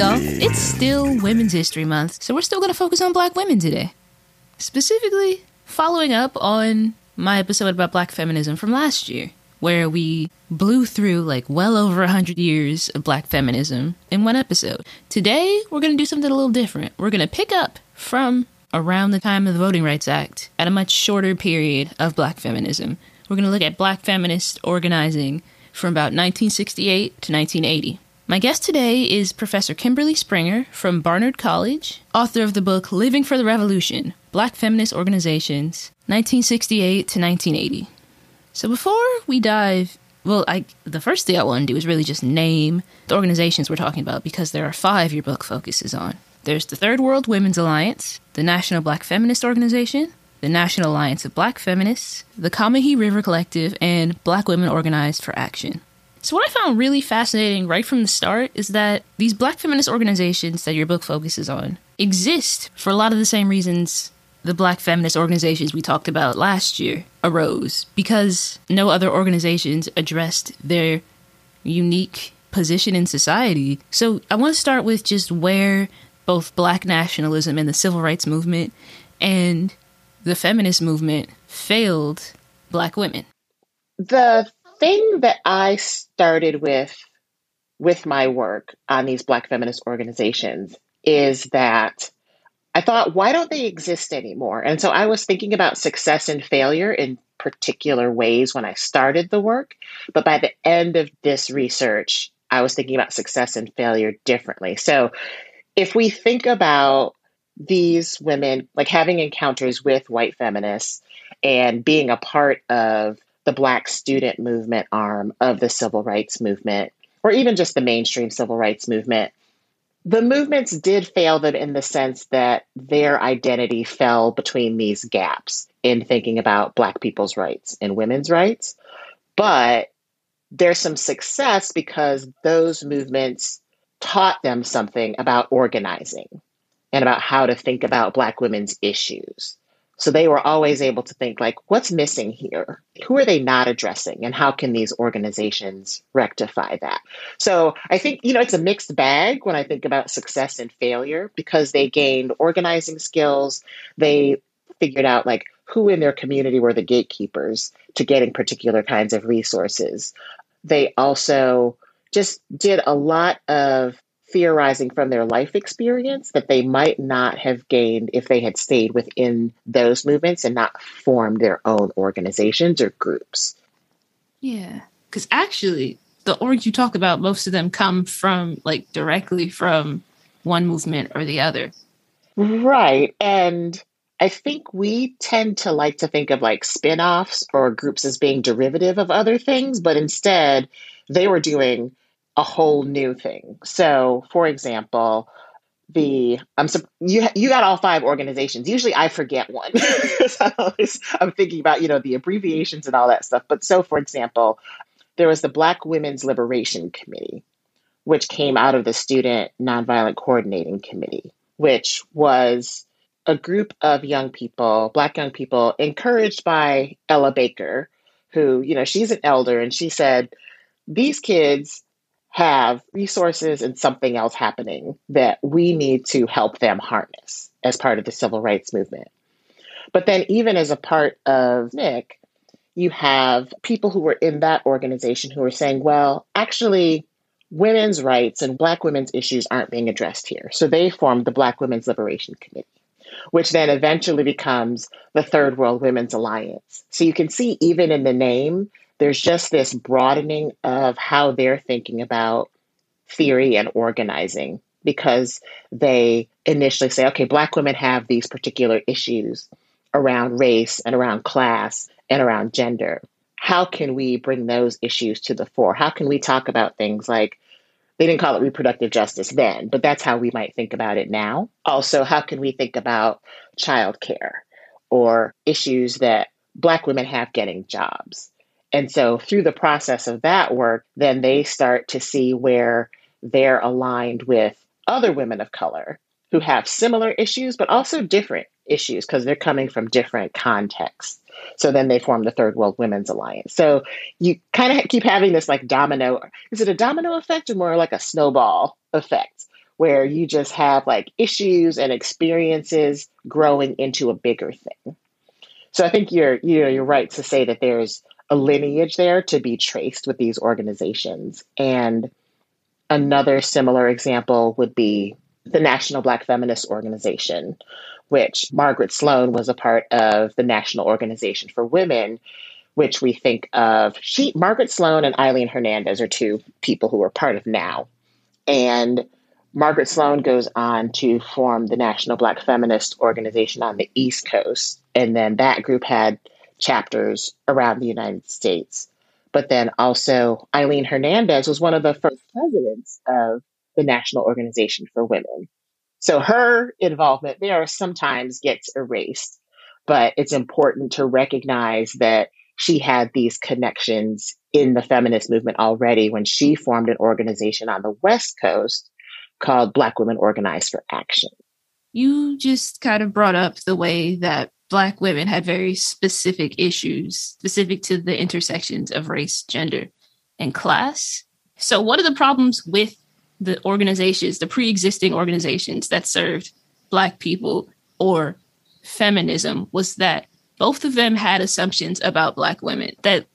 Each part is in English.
It's still Women's History Month, so we're still going to focus on black women today. Specifically, following up on my episode about black feminism from last year, where we blew through like well over 100 years of black feminism in one episode. Today, we're going to do something a little different. We're going to pick up from around the time of the Voting Rights Act at a much shorter period of black feminism. We're going to look at black feminist organizing from about 1968 to 1980. My guest today is Professor Kimberly Springer from Barnard College, author of the book Living for the Revolution Black Feminist Organizations, 1968 to 1980. So before we dive, well, I the first thing I want to do is really just name the organizations we're talking about because there are five your book focuses on. There's the Third World Women's Alliance, the National Black Feminist Organization, the National Alliance of Black Feminists, the Combahee River Collective, and Black Women Organized for Action. So, what I found really fascinating right from the start is that these black feminist organizations that your book focuses on exist for a lot of the same reasons the black feminist organizations we talked about last year arose, because no other organizations addressed their unique position in society. So, I want to start with just where both black nationalism and the civil rights movement and the feminist movement failed black women. The thing that I started with with my work on these Black feminist organizations is that I thought, why don't they exist anymore? And so I was thinking about success and failure in particular ways when I started the work. But by the end of this research, I was thinking about success and failure differently. So if we think about these women like having encounters with white feminists and being a part of the Black student movement arm of the civil rights movement, or even just the mainstream civil rights movement, the movements did fail them in the sense that their identity fell between these gaps in thinking about Black people's rights and women's rights. But there's some success because those movements taught them something about organizing and about how to think about Black women's issues. So they were always able to think like, what's missing here? Who are they not addressing? And how can these organizations rectify that? So I think, you know, it's a mixed bag when I think about success and failure because they gained organizing skills. They figured out like who in their community were the gatekeepers to getting particular kinds of resources. They also just did a lot of theorizing from their life experience that they might not have gained if they had stayed within those movements and not formed their own organizations or groups. Yeah. Because actually, the orgs you talk about, most of them come from like directly from one movement or the other. Right. And I think we tend to like to think of like spin offs or groups as being derivative of other things, but instead, they were doing a whole new thing. So, for example, the I'm you you got all five organizations. Usually, I forget one. Always, I'm thinking about you know the abbreviations and all that stuff. But so, for example, there was the Black Women's Liberation Committee, which came out of the Student Nonviolent Coordinating Committee, which was a group of young people, Black young people, encouraged by Ella Baker, who you know she's an elder, and she said these kids have resources and something else happening that we need to help them harness as part of the civil rights movement. But then, even as a part of SNCC, you have people who were in that organization who are saying, well, actually, women's rights and Black women's issues aren't being addressed here. So they formed the Black Women's Liberation Committee, which then eventually becomes the Third World Women's Alliance. So you can see, even in the name, there's just this broadening of how they're thinking about theory and organizing because they initially say, okay, Black women have these particular issues around race and around class and around gender. How can we bring those issues to the fore? How can we talk about things like they didn't call it reproductive justice then, but that's how we might think about it now. Also, how can we think about childcare or issues that Black women have getting jobs? And so through the process of that work, then they start to see where they're aligned with other women of color who have similar issues, but also different issues because they're coming from different contexts. So then they form the Third World Women's Alliance. So you kind of keep having this like domino. Is it a domino effect or more like a snowball effect? where you just have like issues and experiences growing into a bigger thing. So I think you're you know you're right to say that there's a lineage there to be traced with these organizations. And another similar example would be the National Black Feminist Organization, which Margaret Sloan was a part of the National Organization for Women, which we think of. She, Margaret Sloan and Aileen Hernandez are two people who are part of NOW. And Margaret Sloan goes on to form the National Black Feminist Organization on the East Coast. And then that group had chapters around the United States. But then also, Aileen Hernandez was one of the first presidents of the National Organization for Women. So her involvement there sometimes gets erased, but it's important to recognize that she had these connections in the feminist movement already when she formed an organization on the West Coast called Black Women Organized for Action. You just kind of brought up the way that Black women had very specific issues specific to the intersections of race, gender, and class. So, what are the problems with the organizations, the pre existing organizations that served Black people or feminism? Was that both of them had assumptions about Black women that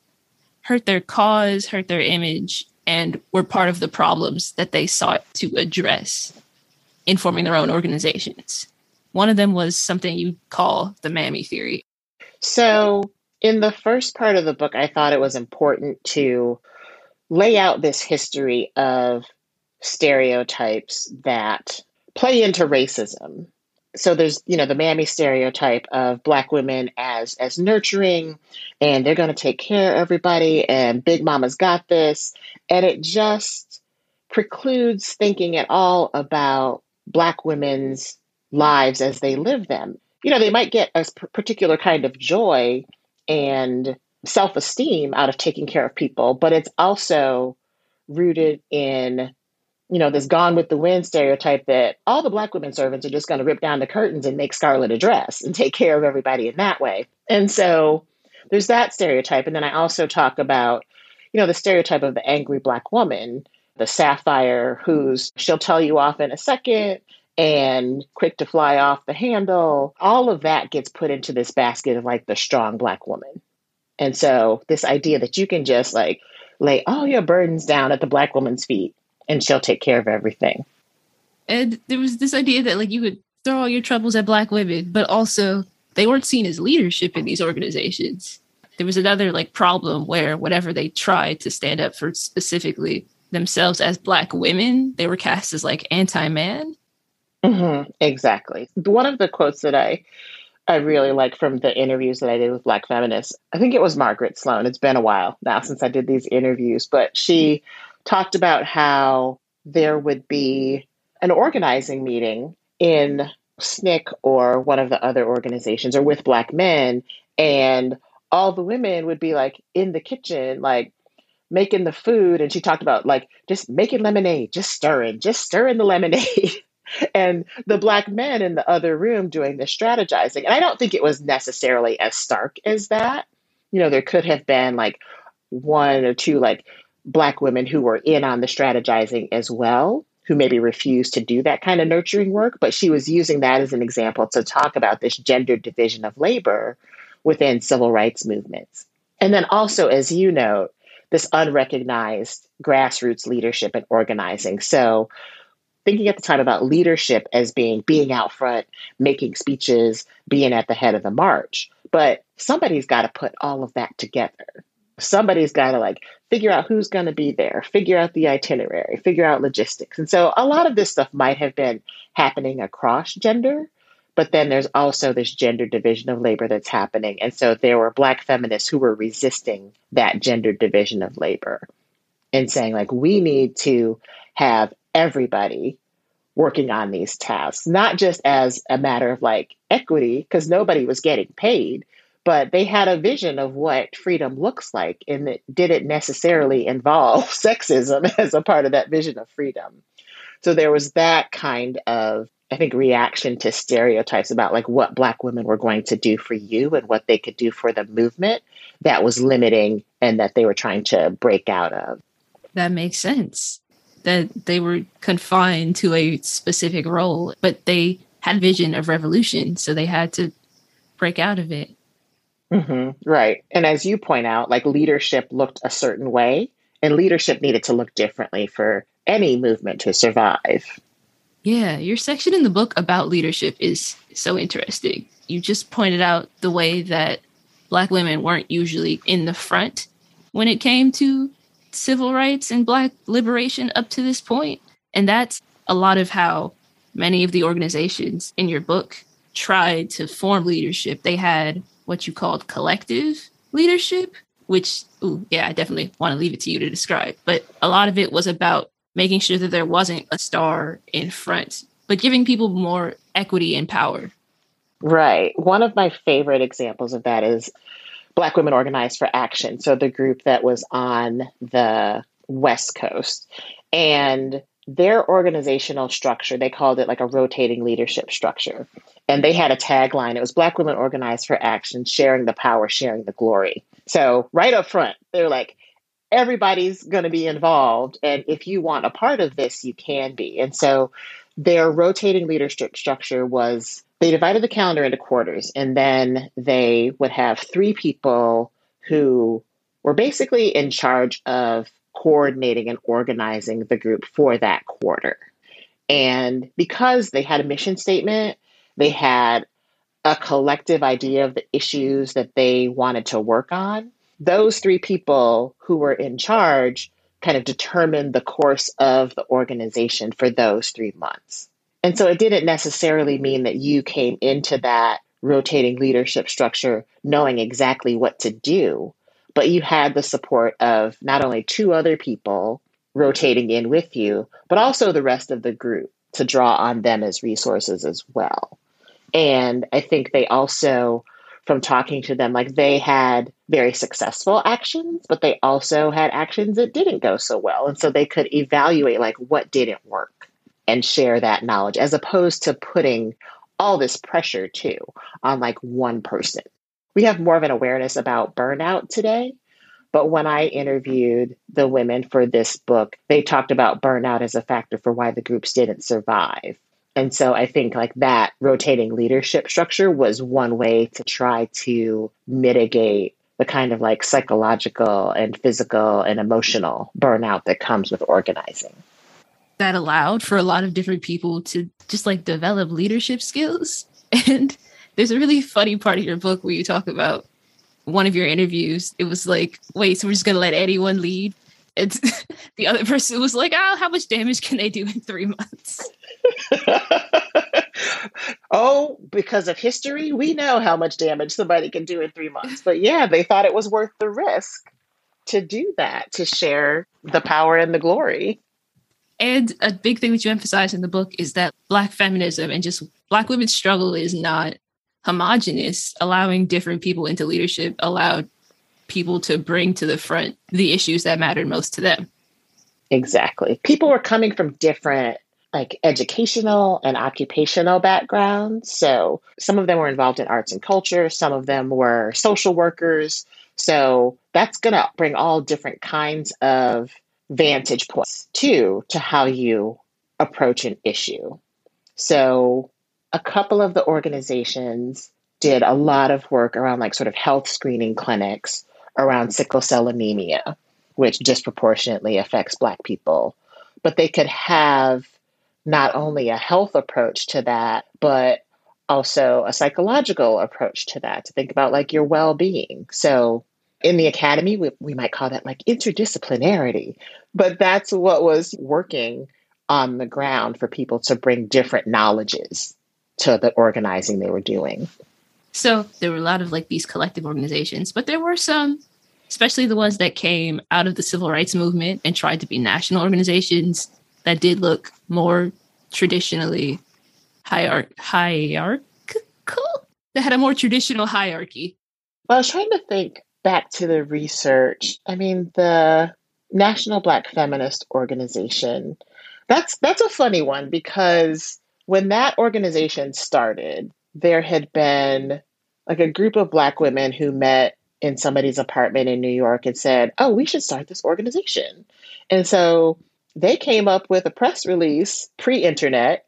hurt their cause, hurt their image, and were part of the problems that they sought to address in forming their own organizations. One of them was something you call the mammy theory. So, in the first part of the book, I thought it was important to lay out this history of stereotypes that play into racism. So there's, you know, the mammy stereotype of black women as as nurturing and they're going to take care of everybody and big mama's got this and it just precludes thinking at all about black women's lives as they live them. You know, they might get a particular kind of joy and self esteem out of taking care of people, but it's also rooted in, you know, this gone with the wind stereotype that all the black women servants are just going to rip down the curtains and make Scarlett a dress and take care of everybody in that way. And so there's that stereotype. And then I also talk about, you know, the stereotype of the angry black woman, the sapphire who's she'll tell you off in a second and quick to fly off the handle. All of that gets put into this basket of like the strong black woman. And so this idea that you can just like lay all your burdens down at the black woman's feet and she'll take care of everything. And there was this idea that like you could throw all your troubles at black women, but also they weren't seen as leadership in these organizations. There was another like problem where whatever they tried to stand up for specifically themselves as black women, they were cast as like anti-man Mm-hmm, exactly. One of the quotes that I I really like from the interviews that I did with Black feminists, I think it was Margaret Sloan. It's been a while now since I did these interviews, but she talked about how there would be an organizing meeting in SNCC or one of the other organizations or with Black men, and all the women would be like in the kitchen, like making the food. And she talked about like just making lemonade, just stirring, just stirring the lemonade. And the black men in the other room doing the strategizing. And I don't think it was necessarily as stark as that. You know, there could have been like one or two like black women who were in on the strategizing as well, who maybe refused to do that kind of nurturing work. But she was using that as an example to talk about this gender division of labor within civil rights movements. And then also, as you note, this unrecognized grassroots leadership and organizing. So thinking at the time about leadership as being being out front, making speeches, being at the head of the march. But somebody's got to put all of that together. Somebody's got to like figure out who's going to be there, figure out the itinerary, figure out logistics. And so a lot of this stuff might have been happening across gender, but then there's also this gender division of labor that's happening. And so there were black feminists who were resisting that gender division of labor and saying like we need to have everybody working on these tasks, not just as a matter of like equity, because nobody was getting paid, but they had a vision of what freedom looks like. And it didn't necessarily involve sexism as a part of that vision of freedom. So there was that kind of, I think, reaction to stereotypes about like what Black women were going to do for you and what they could do for the movement that was limiting and that they were trying to break out of. That makes sense that they were confined to a specific role, but they had vision of revolution, so they had to break out of it. Mm-hmm, right. And as you point out, like leadership looked a certain way, and leadership needed to look differently for any movement to survive. Yeah, your section in the book about leadership is so interesting. You just pointed out the way that Black women weren't usually in the front when it came to civil rights and Black liberation up to this point. And that's a lot of how many of the organizations in your book tried to form leadership. They had what you called collective leadership, which, ooh, yeah, I definitely want to leave it to you to describe. But a lot of it was about making sure that there wasn't a star in front, but giving people more equity and power. Right. One of my favorite examples of that is Black Women Organized for Action. So the group that was on the West Coast. And their organizational structure, they called it like a rotating leadership structure. And they had a tagline. It was Black Women Organized for Action, sharing the power, sharing the glory. So, right up front, they're like, everybody's going to be involved. And if you want a part of this, you can be. And so, their rotating leadership structure was they divided the calendar into quarters, and then they would have three people who were basically in charge of coordinating and organizing the group for that quarter. And because they had a mission statement, they had a collective idea of the issues that they wanted to work on. Those three people who were in charge kind of determined the course of the organization for those three months. And so it didn't necessarily mean that you came into that rotating leadership structure knowing exactly what to do, but you had the support of not only two other people rotating in with you, but also the rest of the group to draw on them as resources as well. And I think they also, from talking to them, like they had very successful actions, but they also had actions that didn't go so well. And so they could evaluate like what didn't work and share that knowledge as opposed to putting all this pressure too on like one person. We have more of an awareness about burnout today. But when I interviewed the women for this book, they talked about burnout as a factor for why the groups didn't survive. And so I think like that rotating leadership structure was one way to try to mitigate the kind of like psychological and physical and emotional burnout that comes with organizing. That allowed for a lot of different people to just like develop leadership skills. And there's a really funny part of your book where you talk about one of your interviews. It was like, wait, so we're just going to let anyone lead? And the other person was like, oh, how much damage can they do in three months? oh, because of history, we know how much damage somebody can do in three months. But yeah, they thought it was worth the risk to do that, to share the power and the glory. And a big thing that you emphasize in the book is that Black feminism and just Black women's struggle is not homogenous. Allowing different people into leadership allowed people to bring to the front the issues that mattered most to them. Exactly. People were coming from different like educational and occupational backgrounds. So some of them were involved in arts and culture, some of them were social workers. So that's going to bring all different kinds of vantage points too to how you approach an issue. So a couple of the organizations did a lot of work around like sort of health screening clinics around sickle cell anemia, which disproportionately affects Black people. But they could have not only a health approach to that, but also a psychological approach to that to think about like your well being. So in the academy, we, we might call that like interdisciplinarity, but that's what was working on the ground for people to bring different knowledges to the organizing they were doing. So there were a lot of like these collective organizations, but there were some, especially the ones that came out of the civil rights movement and tried to be national organizations that did look more traditionally hierarch- hierarchical, that had a more traditional hierarchy. Well, I was trying to think back to the research. I mean, the National Black Feminist Organization. That's that's a funny one because when that organization started, there had been like a group of black women who met in somebody's apartment in New York and said, "Oh, we should start this organization." And so they came up with a press release pre internet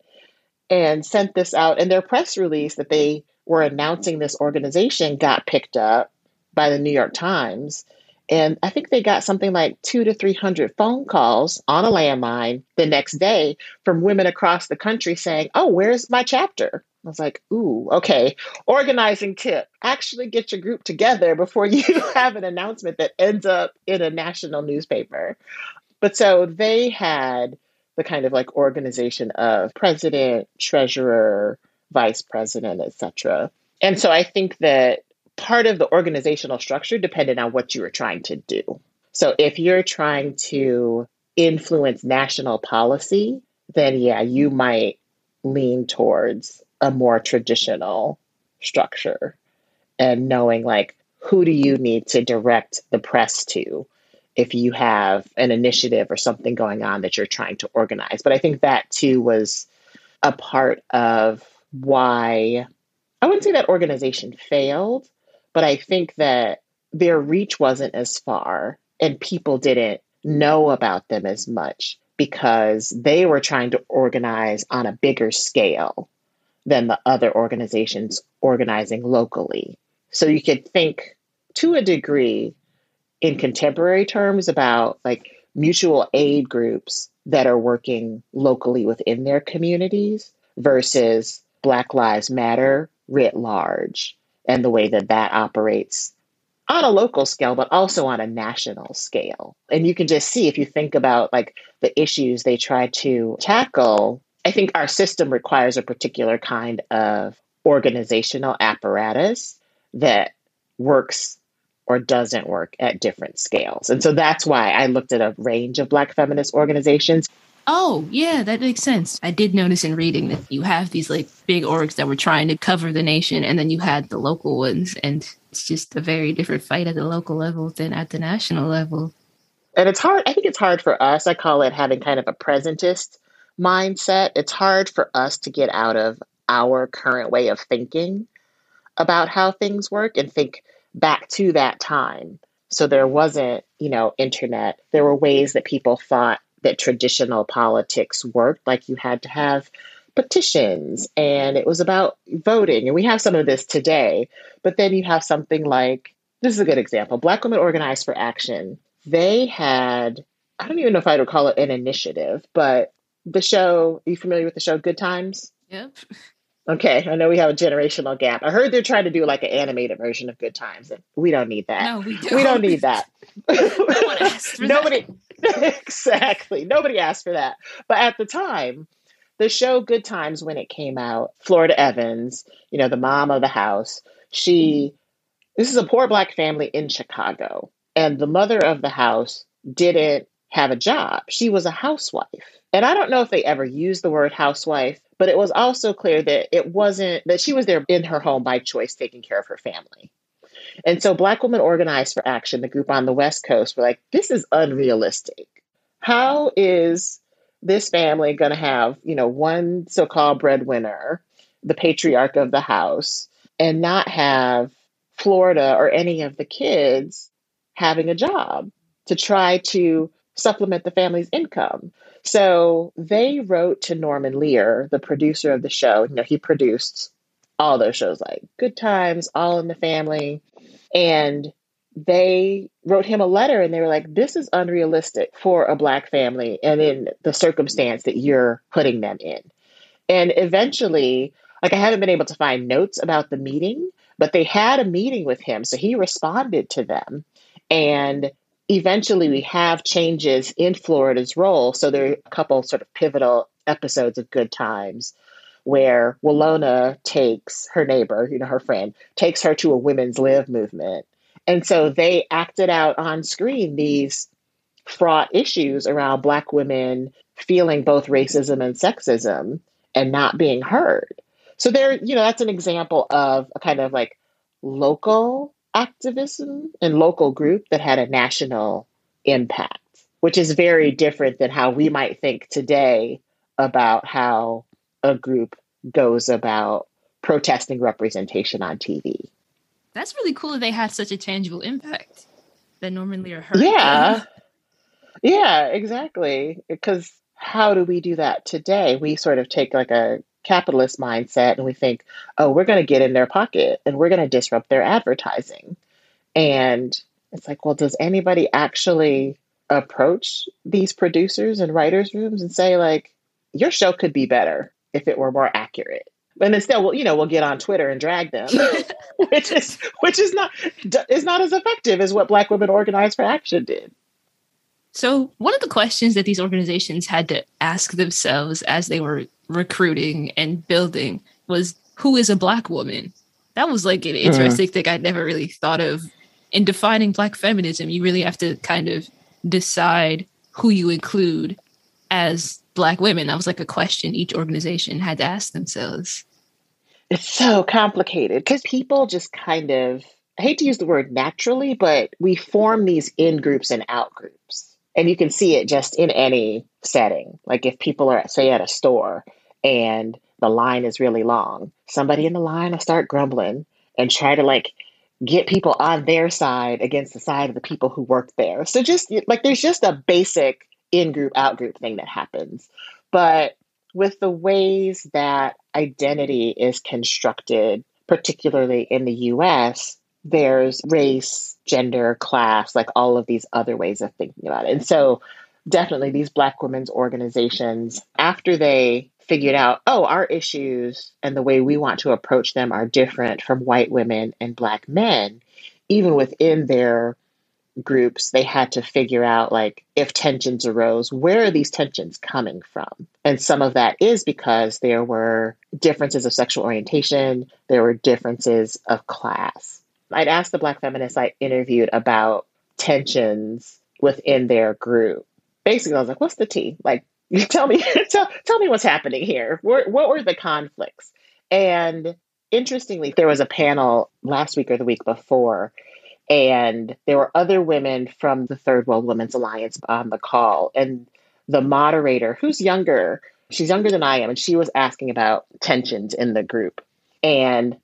and sent this out. And their press release that they were announcing this organization got picked up by the New York Times. And I think they got something like two to 300 phone calls on a landline the next day from women across the country saying, Oh, where's my chapter? I was like, Ooh, okay. Organizing tip actually get your group together before you have an announcement that ends up in a national newspaper. But so they had the kind of like organization of president, treasurer, vice president, etc. And so I think that part of the organizational structure depended on what you were trying to do. So if you're trying to influence national policy, then yeah, you might lean towards a more traditional structure and knowing like who do you need to direct the press to if you have an initiative or something going on that you're trying to organize. But I think that too was a part of why I wouldn't say that organization failed, but I think that their reach wasn't as far and people didn't know about them as much because they were trying to organize on a bigger scale than the other organizations organizing locally. So you could think to a degree in contemporary terms about like mutual aid groups that are working locally within their communities versus Black Lives Matter writ large and the way that that operates on a local scale, but also on a national scale. And you can just see if you think about like the issues they try to tackle, I think our system requires a particular kind of organizational apparatus that works or doesn't work at different scales. And so that's why I looked at a range of Black feminist organizations. Oh, yeah, that makes sense. I did notice in reading that you have these like big orgs that were trying to cover the nation, and then you had the local ones, and it's just a very different fight at the local level than at the national level. And it's hard, I think it's hard for us. I call it having kind of a presentist mindset. It's hard for us to get out of our current way of thinking about how things work and think back to that time. So there wasn't, you know, internet. There were ways that people thought that traditional politics worked, like you had to have petitions and it was about voting. And we have some of this today. But then you have something like this is a good example Black Women Organized for Action. They had, I don't even know if I would call it an initiative, but the show, are you familiar with the show Good Times? Yep. Okay, I know we have a generational gap. I heard they're trying to do like an animated version of Good Times, and we don't need that. No, we don't. We don't need that. no Nobody, that. exactly. Nobody asked for that. But at the time, the show Good Times, when it came out, Florida Evans, you know, the mom of the house, she, this is a poor black family in Chicago, and the mother of the house didn't have a job. She was a housewife. And I don't know if they ever used the word housewife but it was also clear that it wasn't that she was there in her home by choice, taking care of her family. And so Black Women Organized for Action, the group on the West Coast, were like, this is unrealistic. How is this family going to have, you know, one so called breadwinner, the patriarch of the house, and not have Florida or any of the kids having a job to try to supplement the family's income? So they wrote to Norman Lear, the producer of the show. You know, he produced all those shows like Good Times, All in the Family. And they wrote him a letter and they were like, this is unrealistic for a Black family and in the circumstance that you're putting them in. And eventually, like, I haven't been able to find notes about the meeting, but they had a meeting with him. So he responded to them. And eventually we have changes in Florida's role. So there are a couple sort of pivotal episodes of Good Times where Willona takes her neighbor, you know, her friend, takes her to a women's live movement. And so they acted out on screen these fraught issues around Black women feeling both racism and sexism and not being heard. So there, you know, that's an example of a kind of like local activism and local group that had a national impact, which is very different than how we might think today about how a group goes about protesting representation on TV. That's really cool that they had such a tangible impact that Norman Lear heard. Yeah. Yeah, exactly. Because how do we do that today? We sort of take like a capitalist mindset and we think, oh, we're going to get in their pocket and we're going to disrupt their advertising. And it's like, well, does anybody actually approach these producers and writers' rooms and say, like, your show could be better if it were more accurate? And instead, we'll you know we'll get on Twitter and drag them, which is which is not is not as effective as what Black Women Organized for Action did. So, one of the questions that these organizations had to ask themselves as they were recruiting and building was who is a Black woman? That was like an mm-hmm. interesting mm. thing I'd never really thought of. In defining Black feminism, you really have to kind of decide who you include as Black women. That was like a question each organization had to ask themselves. It's so complicated because people just kind of, I hate to use the word naturally, but we form these in groups and out groups and you can see it just in any setting. Like if people are, say, at a store and the line is really long, somebody in the line will start grumbling and try to like get people on their side against the side of the people who work there. So just like there's just a basic in group, out group thing that happens. But with the ways that identity is constructed, particularly in the US, there's race, gender, class, like all of these other ways of thinking about it. And so, definitely, these Black women's organizations, after they figured out, oh, our issues and the way we want to approach them are different from white women and Black men, even within their groups, they had to figure out, like, if tensions arose, where are these tensions coming from? And some of that is because there were differences of sexual orientation, there were differences of class. I'd asked the Black feminists I interviewed about tensions within their group. Basically, I was like, "What's the tea? Like, tell me, tell, tell me what's happening here. What, what were the conflicts?" And interestingly, there was a panel last week or the week before, and there were other women from the Third World Women's Alliance on the call, and the moderator, who's younger, she's younger than I am, and she was asking about tensions in the group. And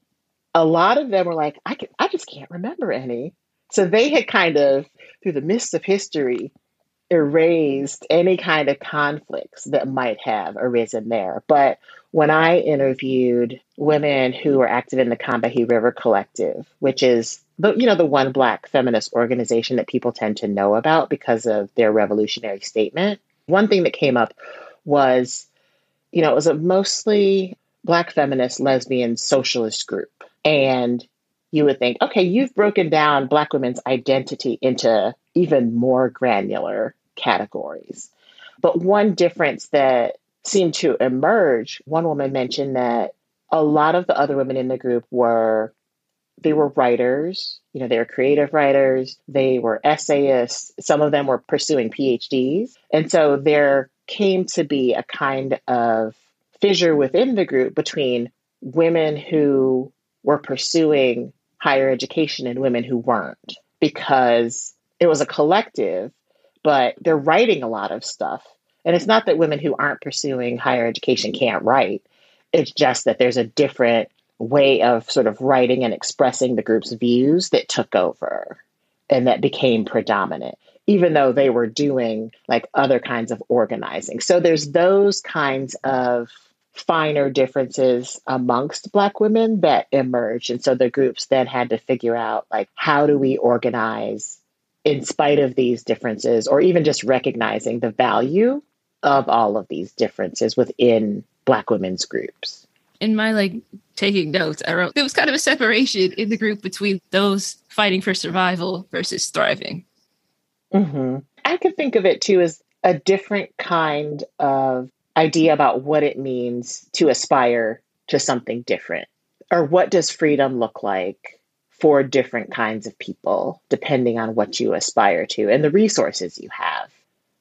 a lot of them were like, I, can, I just can't remember any. So they had kind of, through the mists of history, erased any kind of conflicts that might have arisen there. But when I interviewed women who were active in the Combahee River Collective, which is the you know the one black feminist organization that people tend to know about because of their revolutionary statement, one thing that came up was, you know, it was a mostly black feminist lesbian socialist group and you would think, okay, you've broken down Black women's identity into even more granular categories. But one difference that seemed to emerge, one woman mentioned that a lot of the other women in the group were they were writers, you know, they were creative writers, they were essayists, some of them were pursuing PhDs. And so there came to be a kind of fissure within the group between women who were pursuing higher education and women who weren't because it was a collective, but they're writing a lot of stuff. And it's not that women who aren't pursuing higher education can't write, it's just that there's a different way of sort of writing and expressing the group's views that took over and that became predominant even though they were doing like other kinds of organizing. So there's those kinds of finer differences amongst black women that emerged. And so the groups then had to figure out like how do we organize in spite of these differences or even just recognizing the value of all of these differences within black women's groups? In my like taking notes. I wrote there was kind of a separation in the group between those fighting for survival versus thriving. Mm-hmm. i could think of it too as a different kind of idea about what it means to aspire to something different. Or what does freedom look like for different kinds of people depending on what you aspire to and the resources you have?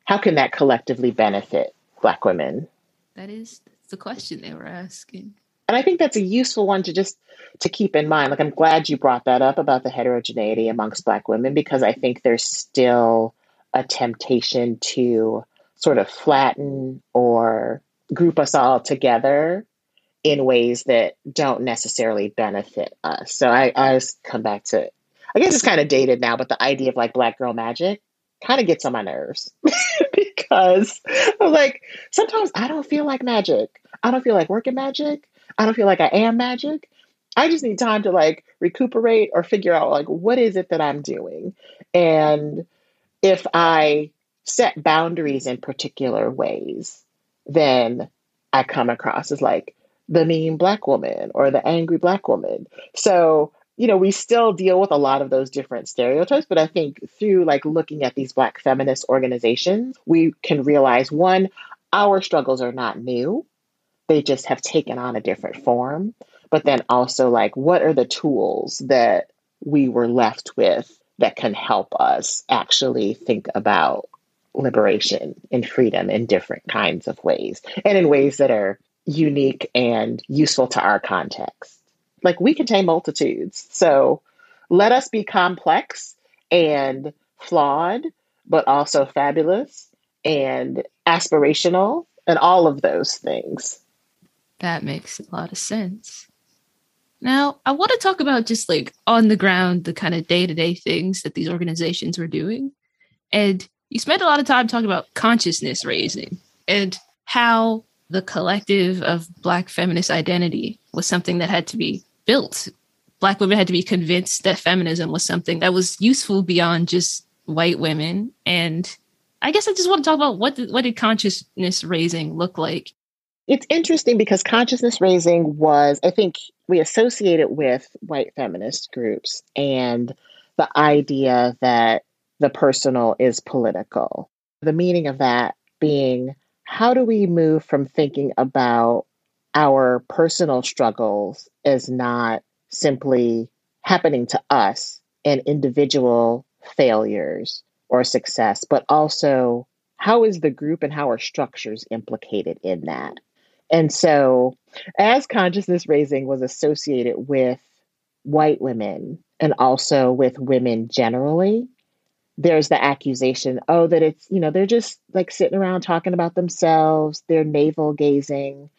How can that collectively benefit black women? That is the question they were asking and i think that's a useful one to just to keep in mind like i'm glad you brought that up about the heterogeneity amongst black women because i think there's still a temptation to sort of flatten or group us all together in ways that don't necessarily benefit us. So I, I come back to, I guess it's kind of dated now, but the idea of like black girl magic, kind of gets on my nerves because I'm like, sometimes I don't feel like magic. I don't feel like working magic. I don't feel like I am magic. I just need time to like recuperate or figure out like what is it that I'm doing. And if I set boundaries in particular ways, then I come across as like the mean black woman or the angry black woman. So, you know, we still deal with a lot of those different stereotypes, but I think through like looking at these black feminist organizations, we can realize one, our struggles are not new. They just have taken on a different form. But then also like what are the tools that we were left with that can help us actually think about liberation and freedom in different kinds of ways and in ways that are unique and useful to our context. Like we contain multitudes. So let us be complex and flawed, but also fabulous and aspirational and all of those things. That makes a lot of sense. Now, I want to talk about just like on the ground, the kind of day to day things that these organizations were doing. And you spent a lot of time talking about consciousness raising and how the collective of Black feminist identity was something that had to be built. Black women had to be convinced that feminism was something that was useful beyond just white women. And I guess I just want to talk about what did, what did consciousness raising look like it's interesting because consciousness raising was, I think, we associate it with white feminist groups and the idea that the personal is political. The meaning of that being how do we move from thinking about our personal struggles as not simply happening to us and individual failures or success, but also how is the group and how are structures implicated in that? And so, as consciousness raising was associated with white women and also with women generally, there's the accusation, oh, that it's, you know, they're just like sitting around talking about themselves, they're navel gazing.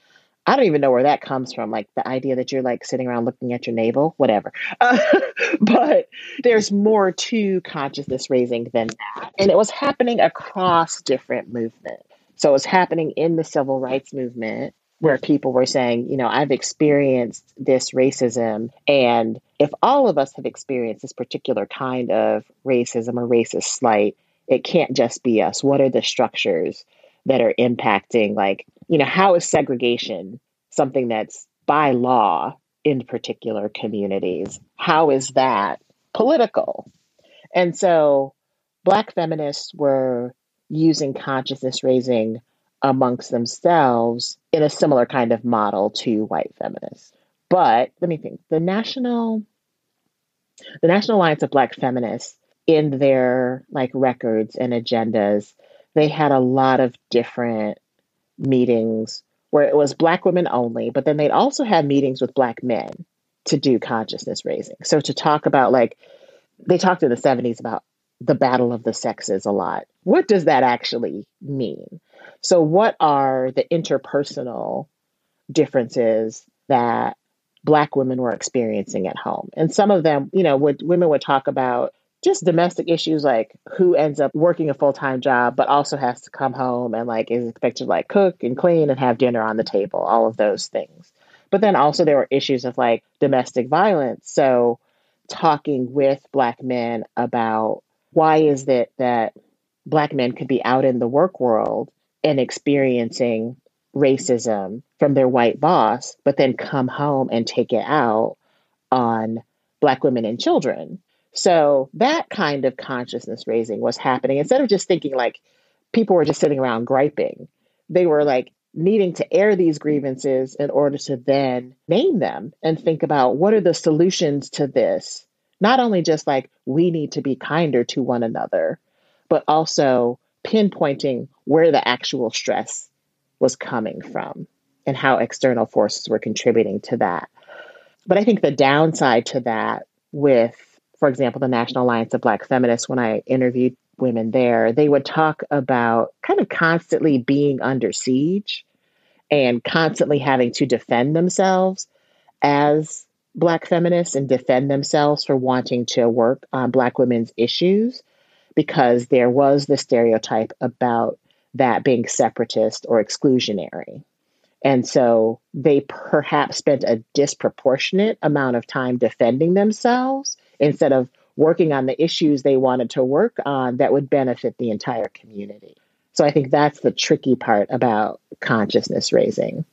I don't even know where that comes from, like the idea that you're like sitting around looking at your navel, whatever. Uh, but there's more to consciousness raising than that. And it was happening across different movements. So it was happening in the civil rights movement where people were saying, you know, I've experienced this racism. And if all of us have experienced this particular kind of racism or racist slight, it can't just be us. What are the structures that are impacting, like, you know, how is segregation something that's by law in particular communities? How is that political? And so Black feminists were using consciousness raising amongst themselves in a similar kind of model to white feminists. But let me think. The national the National Alliance of Black Feminists in their like records and agendas, they had a lot of different meetings where it was black women only, but then they'd also have meetings with black men to do consciousness raising. So to talk about like they talked in the 70s about the battle of the sexes a lot. What does that actually mean? So, what are the interpersonal differences that Black women were experiencing at home? And some of them, you know, would women would talk about just domestic issues like who ends up working a full time job, but also has to come home and like is expected to like cook and clean and have dinner on the table, all of those things. But then also there were issues of like domestic violence. So, talking with Black men about why is it that Black men could be out in the work world and experiencing racism from their white boss, but then come home and take it out on Black women and children. So that kind of consciousness raising was happening. Instead of just thinking like people were just sitting around griping, they were like needing to air these grievances in order to then name them and think about what are the solutions to this. Not only just like we need to be kinder to one another, but also pinpointing where the actual stress was coming from and how external forces were contributing to that. But I think the downside to that, with, for example, the National Alliance of Black Feminists, when I interviewed women there, they would talk about kind of constantly being under siege and constantly having to defend themselves as Black feminists and defend themselves for wanting to work on Black women's issues because there was the stereotype about that being separatist or exclusionary. And so they perhaps spent a disproportionate amount of time defending themselves instead of working on the issues they wanted to work on that would benefit the entire community. So I think that's the tricky part about consciousness raising.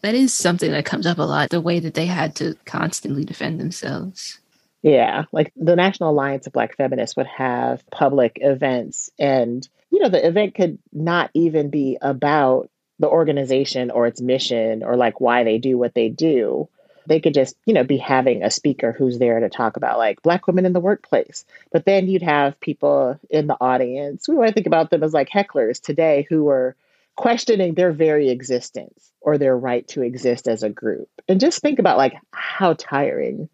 That is something that comes up a lot the way that they had to constantly defend themselves. Yeah, like the National Alliance of Black Feminists would have public events, and you know, the event could not even be about the organization or its mission or like why they do what they do. They could just, you know, be having a speaker who's there to talk about like black women in the workplace. But then you'd have people in the audience. We might think about them as like hecklers today who were questioning their very existence or their right to exist as a group. And just think about like how tiring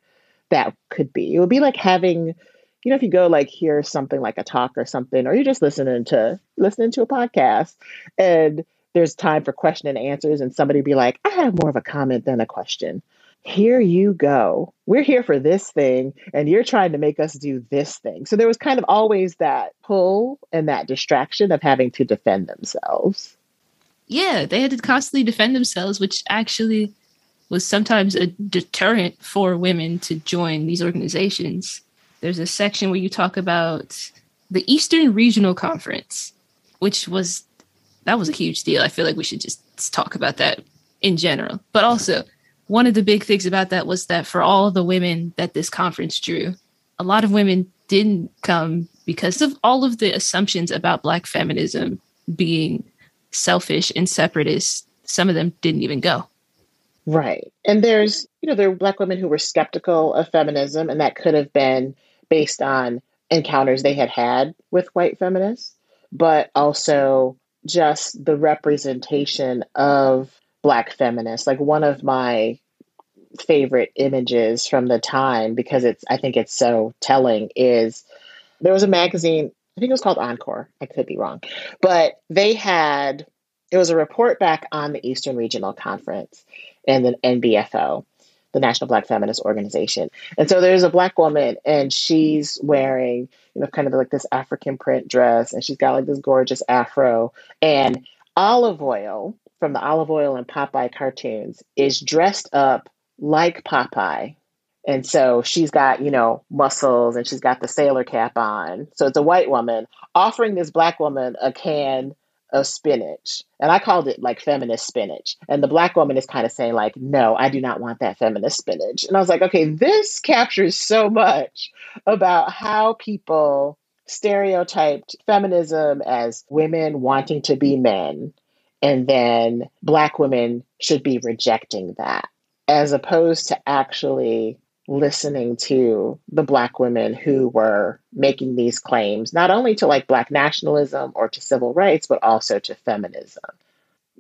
that could be. It would be like having, you know, if you go like hear something like a talk or something, or you're just listening to listening to a podcast and there's time for question and answers and somebody be like, I have more of a comment than a question. Here you go. We're here for this thing, and you're trying to make us do this thing. So there was kind of always that pull and that distraction of having to defend themselves. Yeah, they had to constantly defend themselves, which actually was sometimes a deterrent for women to join these organizations. There's a section where you talk about the Eastern Regional Conference, which was that was a huge deal. I feel like we should just talk about that in general. But also, one of the big things about that was that for all the women that this conference drew, a lot of women didn't come because of all of the assumptions about Black feminism being selfish and separatist. Some of them didn't even go. Right. And there's, you know, there were Black women who were skeptical of feminism, and that could have been based on encounters they had had with white feminists, but also just the representation of Black feminists. Like one of my favorite images from the time, because it's, I think it's so telling, is there was a magazine, I think it was called Encore. I could be wrong, but they had, it was a report back on the Eastern Regional Conference and the NBFO, the National Black Feminist Organization. And so there's a black woman and she's wearing, you know, kind of like this African print dress and she's got like this gorgeous afro and Olive Oyl from the Olive Oyl and Popeye cartoons is dressed up like Popeye. And so she's got, you know, muscles and she's got the sailor cap on. So it's a white woman offering this black woman a can of spinach. And I called it like feminist spinach. And the black woman is kind of saying, like, no, I do not want that feminist spinach. And I was like, okay, this captures so much about how people stereotyped feminism as women wanting to be men. And then black women should be rejecting that, as opposed to actually listening to the black women who were making these claims, not only to like black nationalism or to civil rights, but also to feminism.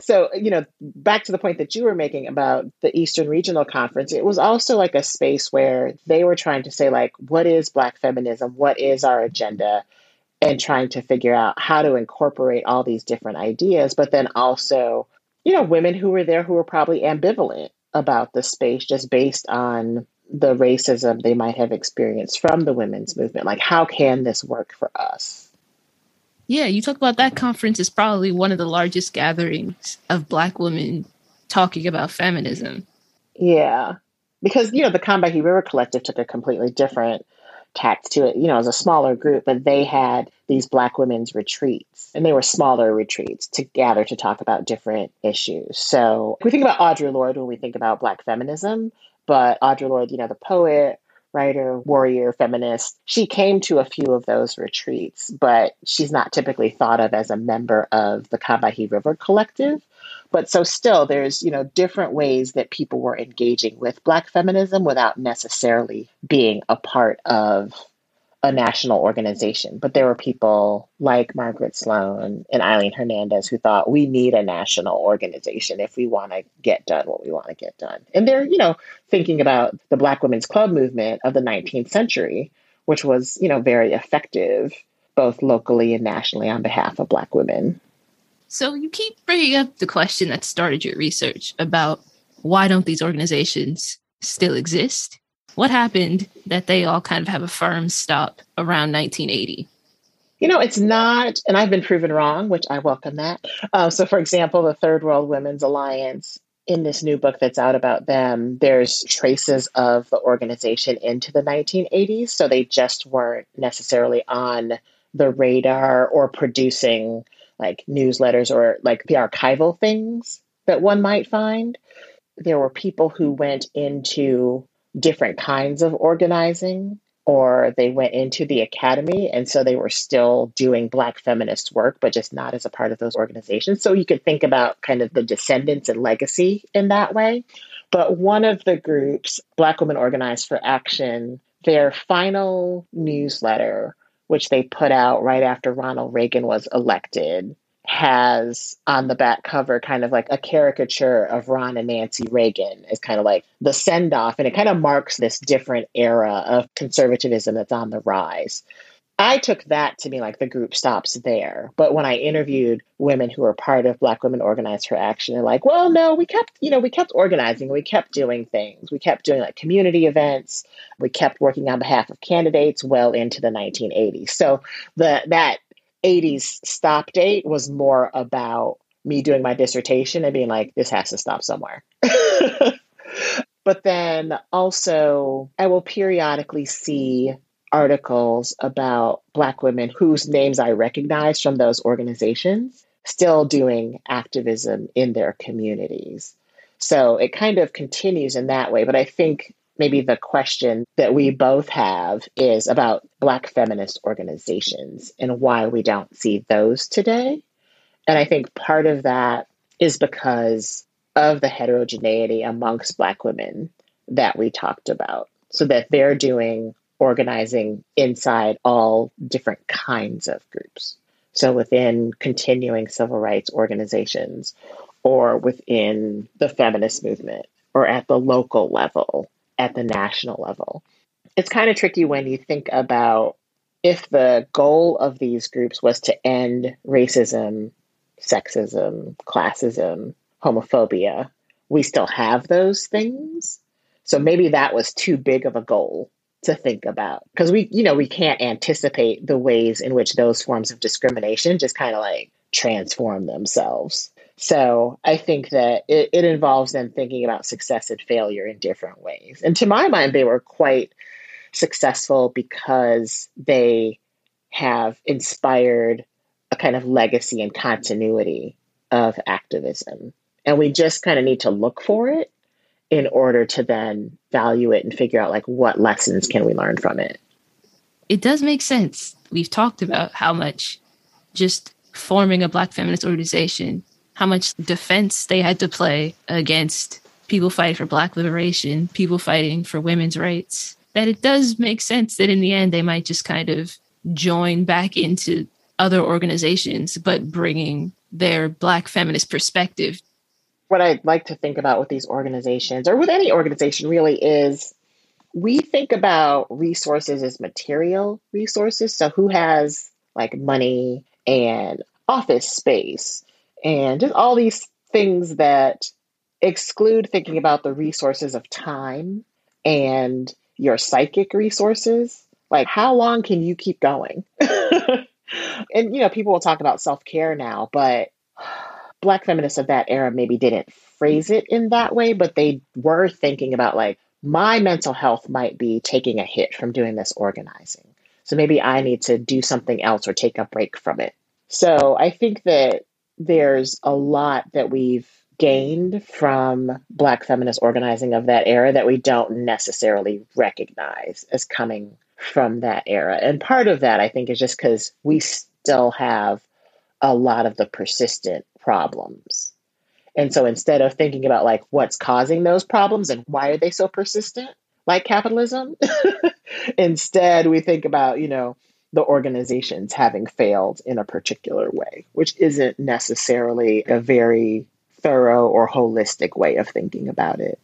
So, you know, back to the point that you were making about the Eastern Regional Conference, it was also like a space where they were trying to say, like, what is Black feminism? What is our agenda? And trying to figure out how to incorporate all these different ideas, but then also, you know, women who were there who were probably ambivalent about the space just based on the racism they might have experienced from the women's movement. Like, how can this work for us? Yeah, you talk about that conference is probably one of the largest gatherings of Black women talking about feminism. Yeah, because, you know, the Combahee River Collective took a completely different tact to it. You know, as a smaller group, but they had these Black women's retreats, and they were smaller retreats to gather to talk about different issues. So if we think about Audre Lorde when we think about Black feminism, but Audre Lorde, you know, the poet, writer, warrior, feminist, she came to a few of those retreats, but she's not typically thought of as a member of the Combahee River Collective. But so still, there's, you know, different ways that people were engaging with Black feminism without necessarily being a part of a national organization, but there were people like Margaret Sloan and Aileen Hernandez who thought we need a national organization if we want to get done what we want to get done. And they're, you know, thinking about the Black Women's Club movement of the 19th century, which was, you know, very effective both locally and nationally on behalf of Black women. So you keep bringing up the question that started your research about why don't these organizations still exist? What happened that they all kind of have a firm stop around 1980? You know, it's not, and I've been proven wrong, which I welcome that. Uh, so, for example, the Third World Women's Alliance, in this new book that's out about them, there's traces of the organization into the 1980s. So they just weren't necessarily on the radar or producing like newsletters or like the archival things that one might find. There were people who went into different kinds of organizing or they went into the academy and so they were still doing black feminist work but just not as a part of those organizations. So you could think about kind of the descendants and legacy in that way. But one of the groups black women organized for action their final newsletter which they put out right after ronald reagan was elected has on the back cover kind of like a caricature of Ron and Nancy Reagan as kind of like the send off. And it kind of marks this different era of conservatism that's on the rise. I took that to be like the group stops there. But when I interviewed women who were part of Black Women Organized for Action, they're like, well, no, we kept, you know, we kept organizing, we kept doing things. We kept doing like community events. We kept working on behalf of candidates well into the 1980s. So the that 80s stop date was more about me doing my dissertation and being like, this has to stop somewhere. but then also, I will periodically see articles about Black women whose names I recognize from those organizations still doing activism in their communities. So it kind of continues in that way. But I think maybe the question that we both have is about Black feminist organizations and why we don't see those today. And I think part of that is because of the heterogeneity amongst Black women that we talked about, so that they're doing organizing inside all different kinds of groups. So within continuing civil rights organizations, or within the feminist movement, or at the local level, at the national level. It's kind of tricky when you think about if the goal of these groups was to end racism, sexism, classism, homophobia, we still have those things. So maybe that was too big of a goal to think about because we, you know, we can't anticipate the ways in which those forms of discrimination just kind of like transform themselves. So I think that it, it involves them thinking about success and failure in different ways. And to my mind, they were quite successful because they have inspired a kind of legacy and continuity of activism. And we just kind of need to look for it in order to then value it and figure out like what lessons can we learn from it. It does make sense. We've talked about how much just forming a black feminist organization how much defense they had to play against people fighting for black liberation, people fighting for women's rights, that it does make sense that in the end they might just kind of join back into other organizations, but bringing their black feminist perspective. What I'd like to think about with these organizations, or with any organization really, is we think about resources as material resources. So, who has like money and office space and just all these things that exclude thinking about the resources of time and your psychic resources. Like, how long can you keep going? and, you know, people will talk about self care now, but Black feminists of that era maybe didn't phrase it in that way, but they were thinking about, like, my mental health might be taking a hit from doing this organizing. So maybe I need to do something else or take a break from it. So I think that there's a lot that we've gained from Black feminist organizing of that era that we don't necessarily recognize as coming from that era. And part of that, I think, is just because we still have a lot of the persistent problems. And so instead of thinking about like what's causing those problems and why are they so persistent, like capitalism, instead we think about, you know, the organizations having failed in a particular way, which isn't necessarily a very thorough or holistic way of thinking about it.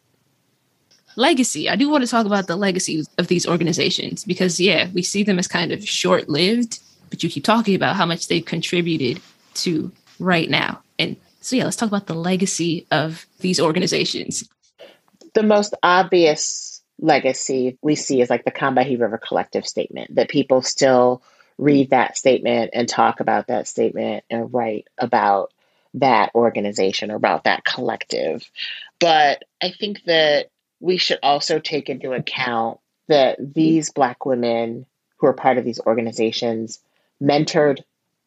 Legacy. I do want to talk about the legacy of these organizations because, yeah, we see them as kind of short lived, but you keep talking about how much they've contributed to right now. And so, yeah, let's talk about the legacy of these organizations. The most obvious legacy we see is like the Combahee River Collective statement that people still read that statement and talk about that statement and write about that organization or about that collective. But I think that we should also take into account that these Black women who are part of these organizations mentored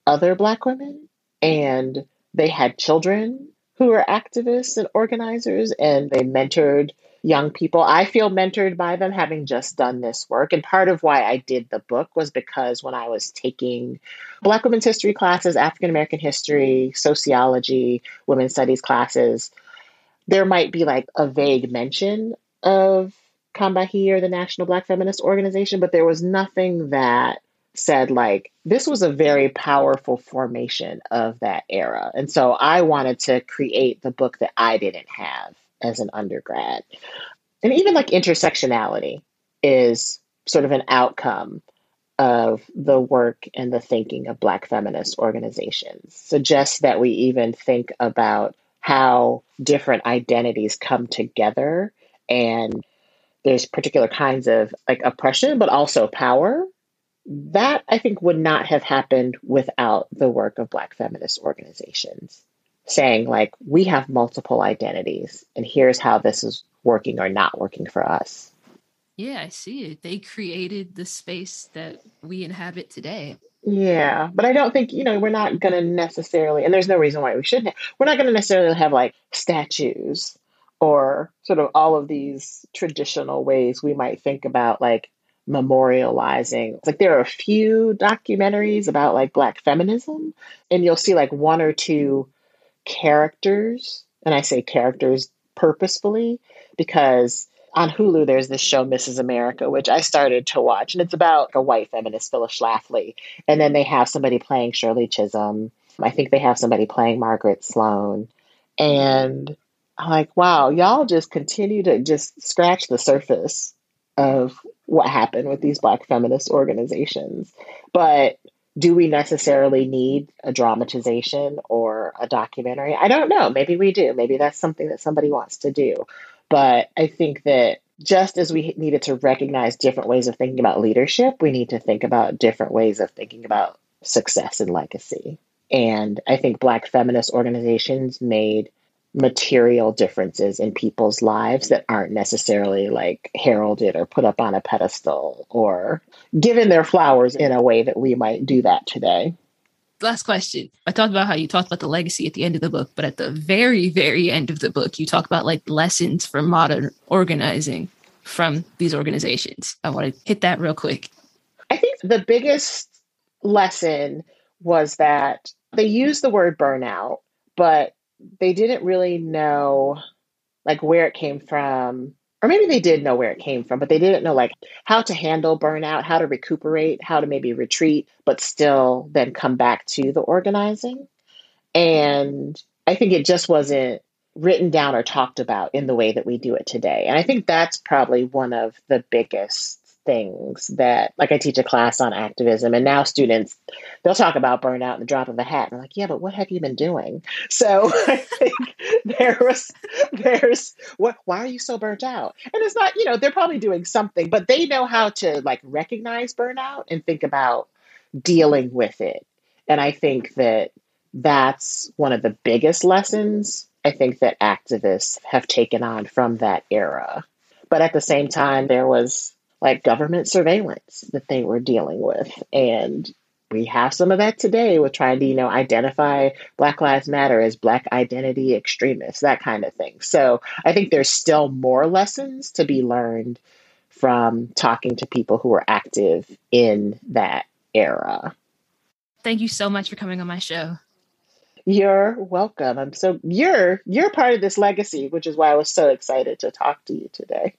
other Black women and they had children who were activists and organizers and they mentored young people. I feel mentored by them having just done this work. And part of why I did the book was because when I was taking Black women's history classes, African American history, sociology, women's studies classes, there might be like a vague mention of Combahee or the National Black Feminist Organization, but there was nothing that said like this was a very powerful formation of that era. And so I wanted to create the book that I didn't have as an undergrad. And even like intersectionality is sort of an outcome of the work and the thinking of Black feminist organizations. Suggests that we even think about how different identities come together and there's particular kinds of like oppression, but also power. That I think would not have happened without the work of Black feminist organizations saying like we have multiple identities and here's how this is working or not working for us. Yeah i see it. They created the space that we inhabit today. Yeah but i don't think you know we're not going to necessarily and there's no reason why we shouldn't we're not going to necessarily have like statues or sort of all of these traditional ways we might think about like memorializing. Like there are a few documentaries about like black feminism and you'll see like one or two characters, and I say characters purposefully because on Hulu there's this show Mrs. America, which I started to watch, and it's about a white feminist, Phyllis Schlafly, and then they have somebody playing Shirley Chisholm. I think they have somebody playing Margaret Sloan, and I'm like, wow, y'all just continue to just scratch the surface of what happened with these Black feminist organizations, but do we necessarily need a dramatization or a documentary? I don't know. Maybe we do. Maybe that's something that somebody wants to do. But I think that just as we needed to recognize different ways of thinking about leadership, we need to think about different ways of thinking about success and legacy. And I think Black feminist organizations made material differences in people's lives that aren't necessarily like heralded or put up on a pedestal or given their flowers in a way that we might do that today. Last question. I talked about how you talked about the legacy at the end of the book, but at the very, very end of the book, you talk about like lessons for modern organizing from these organizations. I want to hit that real quick. I think the biggest lesson was that they use the word burnout, but they didn't really know like where it came from. Or maybe they did know where it came from but they didn't know like how to handle burnout how to recuperate how to maybe retreat but still then come back to the organizing. And i think it just wasn't written down or talked about in the way that we do it today. And i think that's probably one of the biggest things that like I teach a class on activism and now students they'll talk about burnout in the drop of a hat. And I'm like, yeah, but what have you been doing? So I think there was there's what why are you so burnt out? And it's not, you know, they're probably doing something, but they know how to like recognize burnout and think about dealing with it. And I think that that's one of the biggest lessons I think that activists have taken on from that era. But at the same time, there was like government surveillance that they were dealing with. And we have some of that today with trying to, you know, identify Black Lives Matter as Black identity extremists, that kind of thing. So I think there's still more lessons to be learned from talking to people who were active in that era. Thank you so much for coming on my show. You're welcome. I'm so you're you're part of this legacy, which is why I was so excited to talk to you today.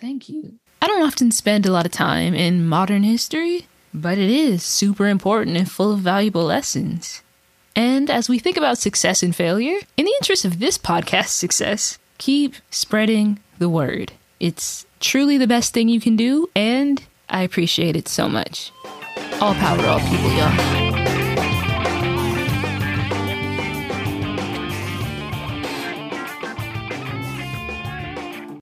Thank you. I don't often spend a lot of time in modern history, but it is super important and full of valuable lessons. And as we think about success and failure, in the interest of this podcast's success, keep spreading the word. It's truly the best thing you can do, and I appreciate it so much. All power to all people, y'all.